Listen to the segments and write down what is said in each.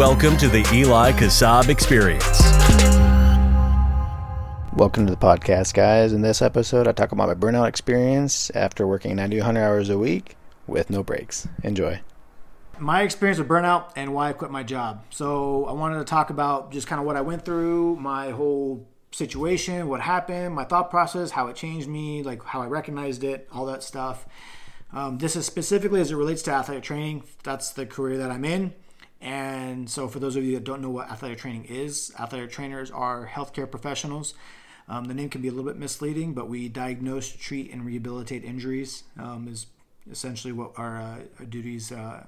Welcome to the Eli Kasab Experience. Welcome to the podcast, guys. In this episode, I talk about my burnout experience after working 90 100 hours a week with no breaks. Enjoy. my experience with burnout and why I quit my job. So I wanted to talk about just kind of what I went through, my whole situation, what happened, my thought process, how it changed me, like how I recognized it, all that stuff. Um, this is specifically as it relates to athletic training. That's the career that I'm in. And so, for those of you that don't know what athletic training is, athletic trainers are healthcare professionals. Um, the name can be a little bit misleading, but we diagnose, treat, and rehabilitate injuries. Um, is essentially what our, uh, our duties uh,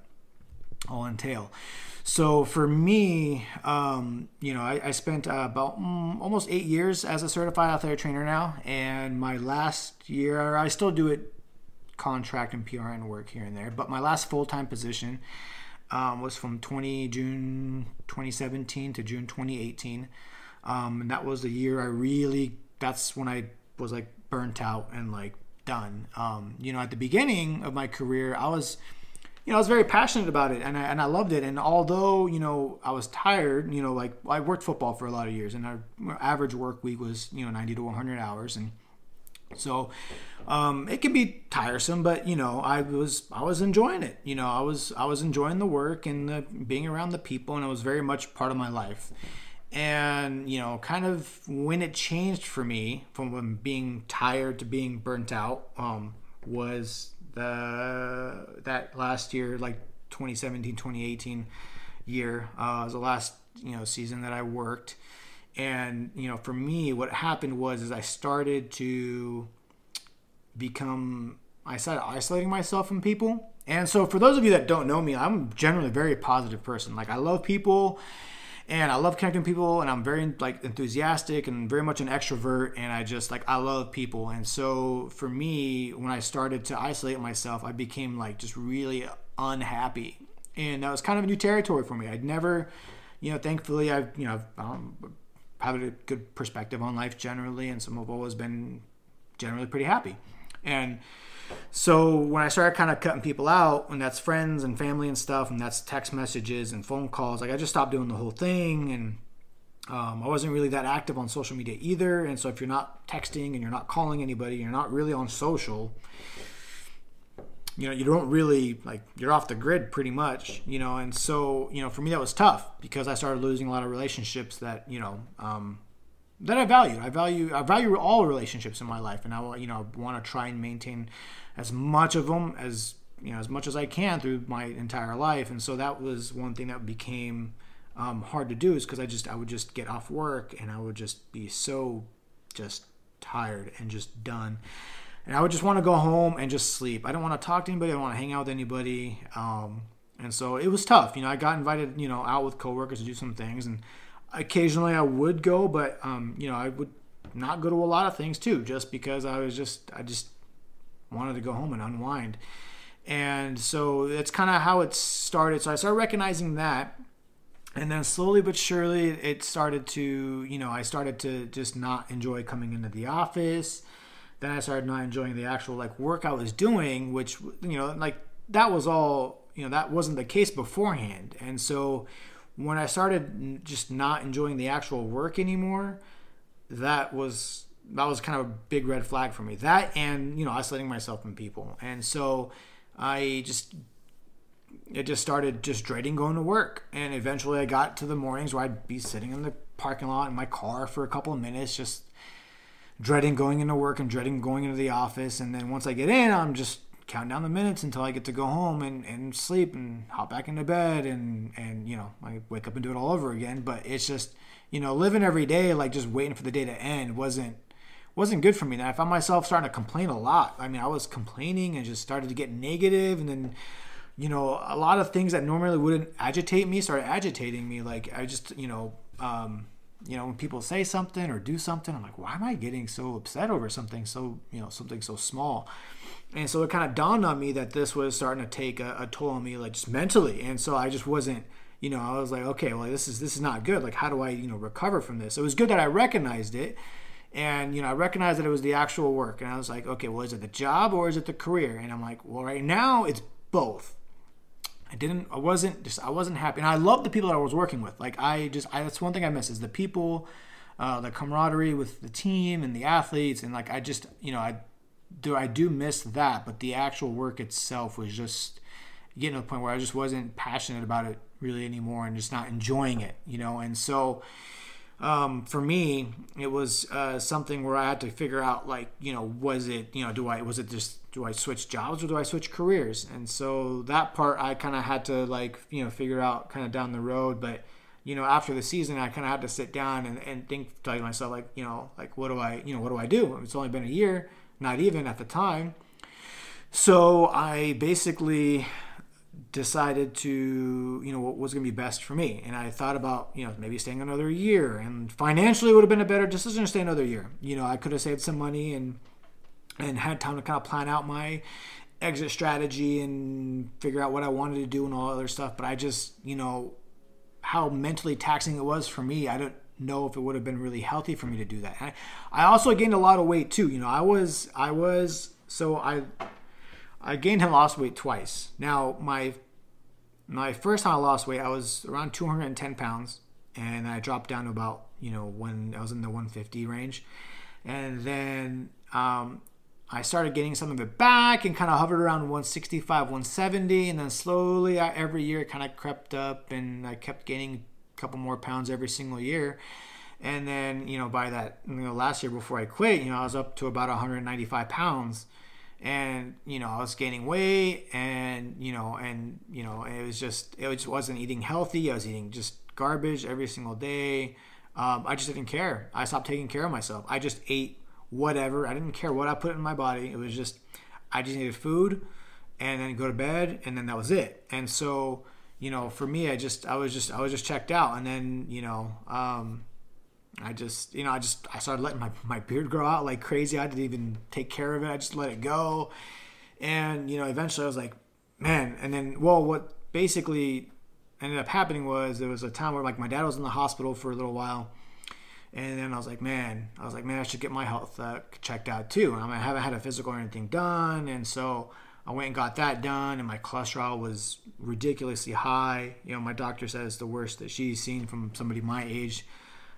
all entail. So for me, um, you know, I, I spent uh, about mm, almost eight years as a certified athletic trainer now, and my last year, I still do it contract and PRN work here and there, but my last full time position um, was from 20 June 2017 to June 2018, um, and that was the year I really. That's when I was like burnt out and like done. Um, you know, at the beginning of my career, I was you know, I was very passionate about it and I, and I loved it. And although, you know, I was tired, you know, like I worked football for a lot of years and our average work week was, you know, 90 to 100 hours. And so um, it can be tiresome, but you know, I was, I was enjoying it. You know, I was, I was enjoying the work and the being around the people and it was very much part of my life. And, you know, kind of when it changed for me from being tired to being burnt out, um, was the that last year like 2017 2018 year uh, was the last you know season that i worked and you know for me what happened was is i started to become i started isolating myself from people. And so for those of you that don't know me i'm generally a very positive person. Like i love people and I love connecting people and I'm very like enthusiastic and very much an extrovert and I just like I love people. And so for me when I started to isolate myself I became like just really unhappy. And that was kind of a new territory for me. I'd never you know thankfully I've you know um, have a good perspective on life generally and some have always been generally pretty happy and so when I started kind of cutting people out, and that's friends and family and stuff, and that's text messages and phone calls, like I just stopped doing the whole thing, and um, I wasn't really that active on social media either. And so if you're not texting and you're not calling anybody, you're not really on social. You know, you don't really like you're off the grid pretty much. You know, and so you know for me that was tough because I started losing a lot of relationships that you know um, that I value. I value I value all relationships in my life, and I you know want to try and maintain as much of them as you know as much as I can through my entire life. And so that was one thing that became um, hard to do is because I just I would just get off work and I would just be so just tired and just done. And I would just want to go home and just sleep. I don't want to talk to anybody. I don't want to hang out with anybody. Um, and so it was tough. You know, I got invited, you know, out with coworkers to do some things, and occasionally I would go, but um, you know, I would not go to a lot of things too, just because I was just I just wanted to go home and unwind. And so that's kind of how it started. So I started recognizing that. And then slowly but surely, it started to, you know, I started to just not enjoy coming into the office. Then I started not enjoying the actual like work I was doing, which, you know, like that was all, you know, that wasn't the case beforehand. And so when I started just not enjoying the actual work anymore, that was that was kind of a big red flag for me. That and you know isolating myself from people, and so I just it just started just dreading going to work. And eventually, I got to the mornings where I'd be sitting in the parking lot in my car for a couple of minutes, just dreading going into work and dreading going into the office. And then once I get in, I'm just counting down the minutes until I get to go home and, and sleep and hop back into bed and and you know I wake up and do it all over again. But it's just you know living every day like just waiting for the day to end wasn't wasn't good for me. And I found myself starting to complain a lot. I mean, I was complaining and just started to get negative, and then you know a lot of things that normally wouldn't agitate me started agitating me. Like I just you know. Um, you know, when people say something or do something, I'm like, why am I getting so upset over something so, you know, something so small? And so it kind of dawned on me that this was starting to take a, a toll on me, like just mentally. And so I just wasn't, you know, I was like, okay, well, this is this is not good. Like, how do I, you know, recover from this? It was good that I recognized it, and you know, I recognized that it was the actual work, and I was like, okay, well, is it the job or is it the career? And I'm like, well, right now it's both. I didn't, I wasn't just, I wasn't happy. And I loved the people that I was working with. Like I just, I, that's one thing I miss is the people, uh, the camaraderie with the team and the athletes. And like, I just, you know, I do, I do miss that, but the actual work itself was just getting to the point where I just wasn't passionate about it really anymore and just not enjoying it, you know? And so, um, for me, it was uh, something where I had to figure out, like, you know, was it, you know, do I, was it just, do I switch jobs or do I switch careers? And so that part I kind of had to, like, you know, figure out kind of down the road. But, you know, after the season, I kind of had to sit down and, and think to myself, like, you know, like, what do I, you know, what do I do? It's only been a year, not even at the time. So I basically decided to, you know, what was going to be best for me. And I thought about, you know, maybe staying another year. And financially, it would have been a better decision to stay another year. You know, I could have saved some money and and had time to kind of plan out my exit strategy and figure out what I wanted to do and all other stuff. But I just, you know, how mentally taxing it was for me. I don't know if it would have been really healthy for me to do that. I, I also gained a lot of weight too. You know, I was, I was, so I I gained and lost weight twice. Now, my my first time I lost weight, I was around 210 pounds, and I dropped down to about you know when I was in the 150 range, and then um, I started getting some of it back and kind of hovered around 165, 170, and then slowly I, every year it kind of crept up, and I kept gaining a couple more pounds every single year. And then, you know, by that, you know, last year before I quit, you know, I was up to about 195 pounds and you know I was gaining weight and you know and you know it was just it just wasn't eating healthy. I was eating just garbage every single day. Um, I just didn't care. I stopped taking care of myself. I just ate whatever. I didn't care what I put in my body. It was just I just needed food and then go to bed and then that was it. And so you know for me I just I was just I was just checked out. And then you know um, I just, you know, I just, I started letting my, my beard grow out like crazy. I didn't even take care of it. I just let it go. And, you know, eventually I was like, man. And then, well, what basically ended up happening was there was a time where like my dad was in the hospital for a little while. And then I was like, man, I was like, man, I should get my health uh, checked out too. And I haven't had a physical or anything done. And so I went and got that done. And my cholesterol was ridiculously high. You know, my doctor says the worst that she's seen from somebody my age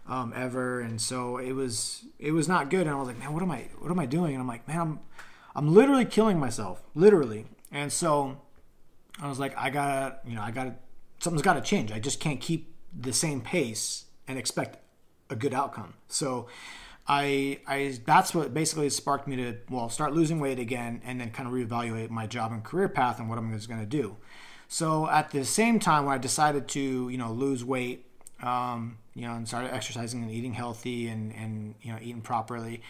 um, ever, and so it was it was not good. And I was like, man, what am I what am I doing? And I'm like, man, I'm I'm literally killing myself, literally. And so I was like, I gotta, you know, I gotta something's got to change. I just can't keep the same pace and expect a good outcome. So I, I that's what basically sparked me to well start losing weight again and then kind of reevaluate my job and career path and what I'm just going to do. So at the same time when I decided to you know lose weight um, you know, and started exercising and eating healthy and, and you know, eating properly,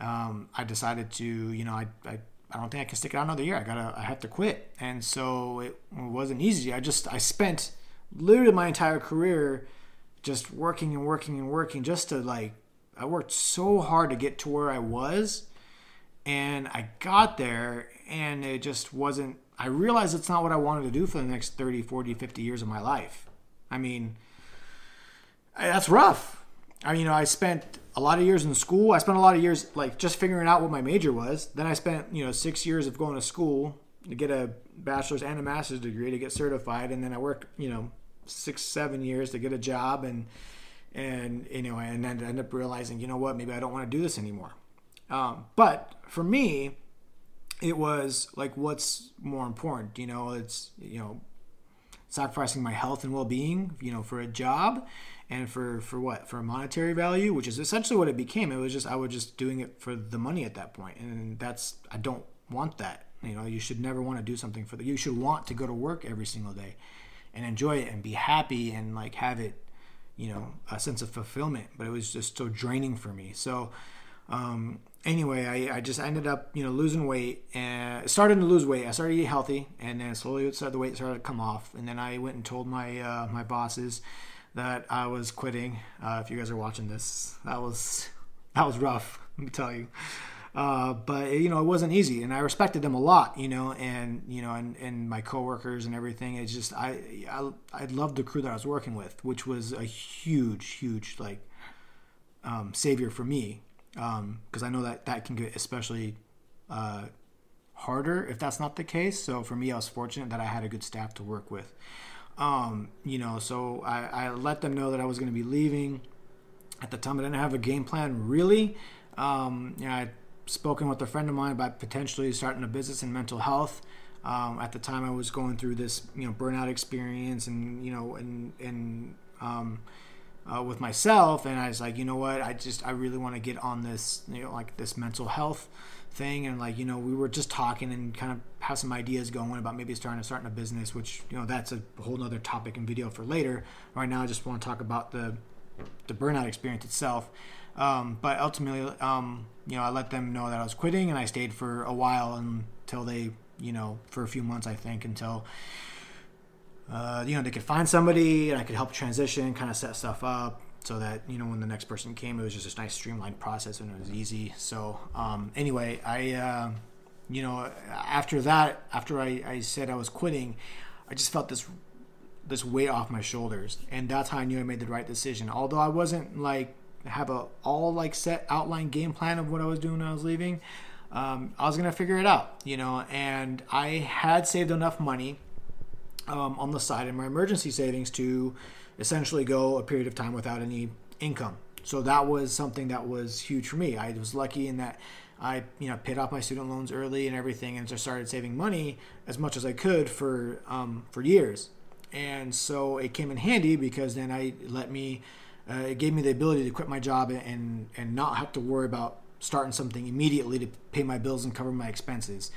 um, I decided to, you know, I, I, I don't think I can stick it out another year. I gotta, I have to quit. And so it, wasn't easy. I just, I spent literally my entire career just working and working and working just to like, I worked so hard to get to where I was. And I got there and it just wasn't, I realized it's not what I wanted to do for the next 30, 40, 50 years of my life. I mean, that's rough. I mean, you know, I spent a lot of years in school. I spent a lot of years like just figuring out what my major was. Then I spent, you know, six years of going to school to get a bachelor's and a master's degree to get certified, and then I worked, you know, six, seven years to get a job, and and you know, and then end up realizing, you know what, maybe I don't want to do this anymore. Um, but for me, it was like, what's more important? You know, it's you know, sacrificing my health and well-being, you know, for a job and for for what? For a monetary value which is essentially what it became. It was just i was just doing it for the money at that point and that's i don't want that. You know you should never want to do something for the you should want to go to work every single day and enjoy it and be happy and like have it you know a sense of fulfillment. But it was just so draining for me. So um, anyway I, I just ended up you know losing weight and started to lose weight. I started to eat healthy and then slowly started the weight started to come off. And then i went and told my uh, my bosses that I was quitting. Uh, if you guys are watching this, that was that was rough. Let me tell you. Uh, but you know, it wasn't easy, and I respected them a lot. You know, and you know, and, and my coworkers and everything. It's just I, I I loved the crew that I was working with, which was a huge, huge like um, savior for me, because um, I know that that can get especially uh, harder if that's not the case. So for me, I was fortunate that I had a good staff to work with. Um, you know, so I, I let them know that I was going to be leaving. At the time, I didn't have a game plan really. Um, you know, I'd spoken with a friend of mine about potentially starting a business in mental health. Um, at the time, I was going through this, you know, burnout experience, and you know, and and um, uh, with myself, and I was like, you know what, I just I really want to get on this, you know, like this mental health thing, and like you know, we were just talking and kind of have some ideas going about maybe starting starting a business, which you know that's a whole other topic and video for later. Right now, I just want to talk about the the burnout experience itself. Um, but ultimately, um, you know, I let them know that I was quitting, and I stayed for a while until they, you know, for a few months, I think, until uh, you know they could find somebody and I could help transition, kind of set stuff up so that you know when the next person came, it was just a nice streamlined process and it was easy. So um, anyway, I, uh, you know, after that, after I, I said I was quitting, I just felt this this weight off my shoulders, and that's how I knew I made the right decision. Although I wasn't like have a all like set outline game plan of what I was doing when I was leaving. Um, I was gonna figure it out, you know, and I had saved enough money um, on the side in my emergency savings to essentially go a period of time without any income. So that was something that was huge for me. I was lucky in that I, you know, paid off my student loans early and everything, and just started saving money as much as I could for um, for years. And so it came in handy because then I let me uh, it gave me the ability to quit my job and and not have to worry about starting something immediately to pay my bills and cover my expenses.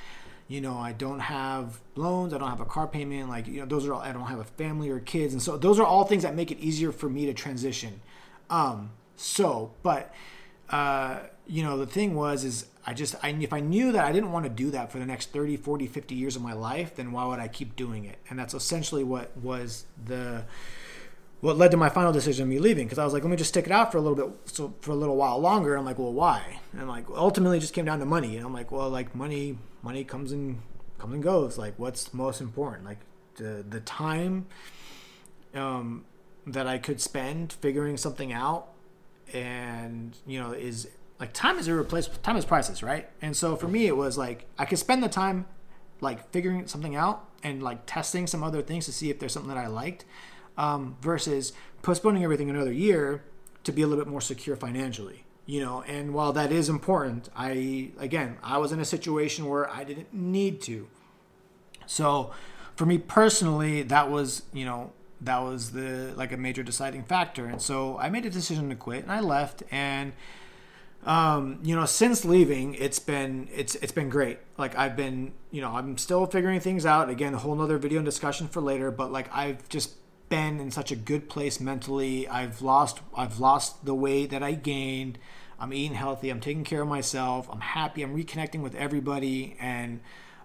You know, I don't have loans, I don't have a car payment, like you know, those are all, I don't have a family or kids, and so those are all things that make it easier for me to transition. Um, so, but uh, you know, the thing was is I just I if I knew that I didn't want to do that for the next 30, 40, 50 years of my life, then why would I keep doing it? And that's essentially what was the what led to my final decision of me leaving because I was like, let me just stick it out for a little bit, so for a little while longer. I'm like, well, why? And like, ultimately, it just came down to money. And I'm like, well, like money, money comes and comes and goes. Like, what's most important? Like the the time um, that I could spend figuring something out, and you know, is like time is irreplaceable. Time is priceless, right? And so for me, it was like I could spend the time like figuring something out and like testing some other things to see if there's something that I liked um, versus postponing everything another year to be a little bit more secure financially you know? And while that is important i again i was in a situation where i didn't need to. So for me personally that was you know that was the like a major deciding factor. And so i made a decision to quit and i left and um, you know since leaving it's been it's it's been great. Like i've been you know i'm still figuring things out. Again a whole nother video and discussion for later but like i've just been in such a good place mentally. I've lost I've lost the weight that I gained. I'm eating healthy. I'm taking care of myself. I'm happy. I'm reconnecting with everybody and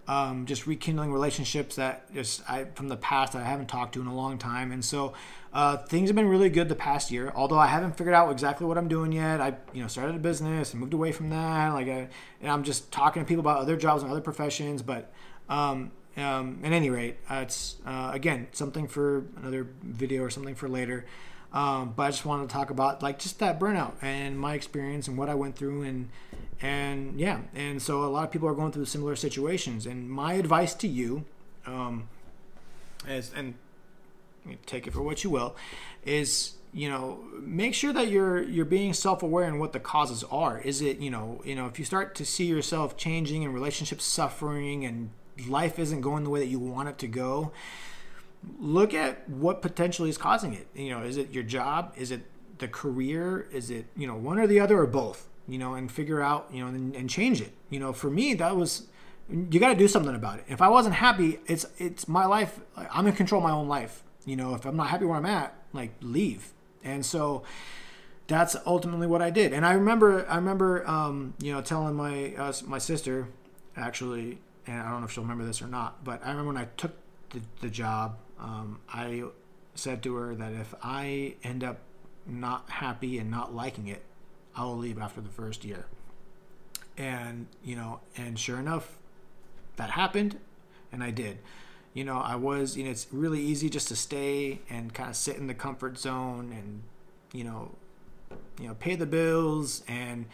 um, just rekindling relationships that just I from the past that I haven't talked to in a long time. And so uh, things have been really good the past year. Although I haven't figured out exactly what I'm doing yet. I you know started a business and moved away from that. Like I, and I'm just talking to people about other jobs and other professions. But um, um, at any rate, uh, it's uh, again something for another video or something for later. Um, but I just wanted to talk about like just that burnout and my experience and what I went through and and yeah, and so a lot of people are going through similar situations. And my advice to you, um, is and take it for what you will, is you know make sure that you're you're being self-aware in what the causes are is it you know you know if you start to see yourself changing and relationships suffering and life isn't going the way that you want it to go, look at what potentially is causing it. You know, is it your job? Is it the career? Is it, you know, one or the other or both? You know, and figure out, you know, and, and change it. You know, for me, that was you got to do something about it. If I wasn't happy, it's it's my life. I'm in control of my own life. You know, if I'm not happy where I'm at, like leave. And so that's ultimately what I did. And I remember, I remember, um, you know, telling my uh, my sister, actually, and I don't know if she'll remember this or not, but I remember when I took the, the job, um, I said to her that if I end up not happy and not liking it, I will leave after the first year. And, you know, and sure enough, that happened, and I did. You know, I was, you know, it's really easy just to stay and kind of sit in the comfort zone and, you know, you know, pay the bills and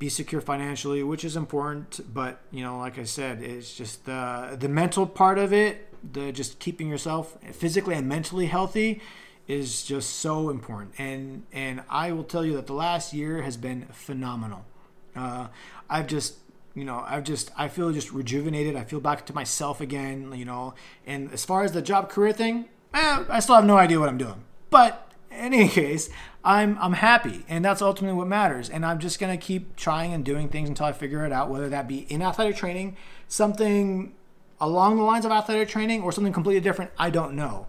be secure financially, which is important. But you know, like I said, it's just the the mental part of it, the just keeping yourself physically and mentally healthy is just so important. And and I will tell you that the last year has been phenomenal. Uh, I've just you know I've just I feel just rejuvenated. I feel back to myself again. You know, and as far as the job career thing, eh, I still have no idea what I'm doing. But any case, I'm I'm happy, and that's ultimately what matters. And I'm just gonna keep trying and doing things until I figure it out. Whether that be in athletic training, something along the lines of athletic training, or something completely different, I don't know.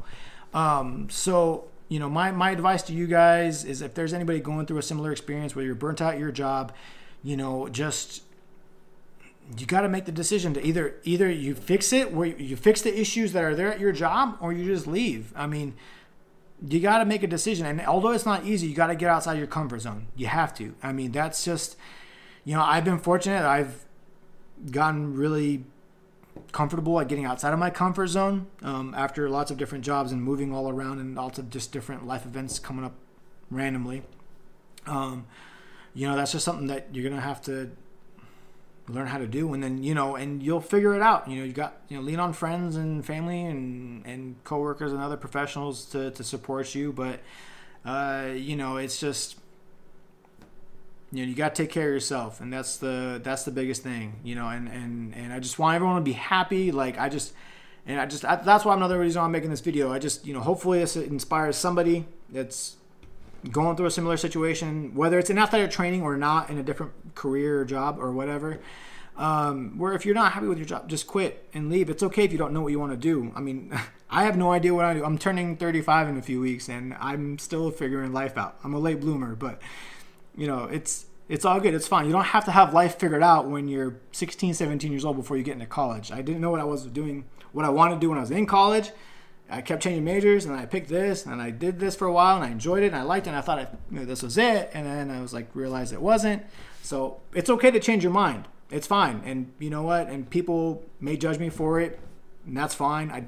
Um, so you know, my, my advice to you guys is if there's anybody going through a similar experience where you're burnt out your job, you know, just you got to make the decision to either either you fix it where you fix the issues that are there at your job or you just leave. I mean, you got to make a decision and although it's not easy, you got to get outside your comfort zone. You have to. I mean, that's just you know, I've been fortunate. I've gotten really comfortable at getting outside of my comfort zone um, after lots of different jobs and moving all around and lots of just different life events coming up randomly. Um, you know, that's just something that you're gonna have to learn how to do, and then you know, and you'll figure it out. You know, you got you know, lean on friends and family and and coworkers and other professionals to to support you, but uh, you know, it's just you know you got to take care of yourself and that's the that's the biggest thing you know and and and i just want everyone to be happy like i just and i just I, that's why i'm another reason i'm making this video i just you know hopefully this inspires somebody that's going through a similar situation whether it's in athletic training or not in a different career or job or whatever um, where if you're not happy with your job just quit and leave it's okay if you don't know what you want to do i mean i have no idea what i do i'm turning 35 in a few weeks and i'm still figuring life out i'm a late bloomer but you know, it's it's all good. It's fine. You don't have to have life figured out when you're 16, 17 years old before you get into college. I didn't know what I was doing, what I wanted to do when I was in college. I kept changing majors and I picked this and I did this for a while and I enjoyed it and I liked it and I thought I, you know, this was it and then I was like realized it wasn't. So it's okay to change your mind. It's fine. And you know what? And people may judge me for it and that's fine. I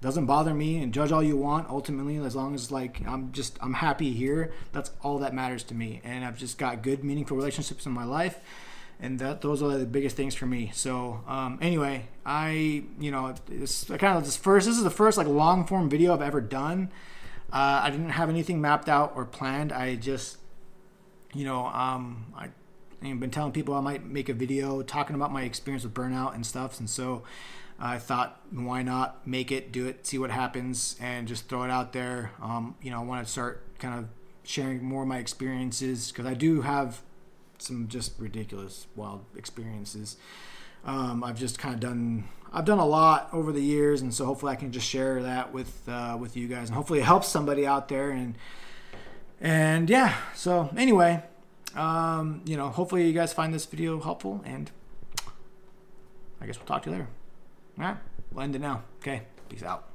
doesn't bother me and judge all you want ultimately as long as like i'm just i'm happy here that's all that matters to me and i've just got good meaningful relationships in my life and that those are the biggest things for me. So um, anyway i you know it's kind of this first this is the first like long form video i've ever done. Uh, i didn't have anything mapped out or planned. I just you know um, i I've been telling people I might make a video talking about my experience with burnout and stuff, and so I thought, why not make it, do it, see what happens, and just throw it out there. Um, you know, I want to start kind of sharing more of my experiences because I do have some just ridiculous, wild experiences. Um, I've just kind of done, I've done a lot over the years, and so hopefully I can just share that with uh, with you guys, and hopefully it helps somebody out there. And and yeah, so anyway, um, you know, hopefully you guys find this video helpful, and I guess we'll talk to you later. All right, we'll end it now. Okay, peace out.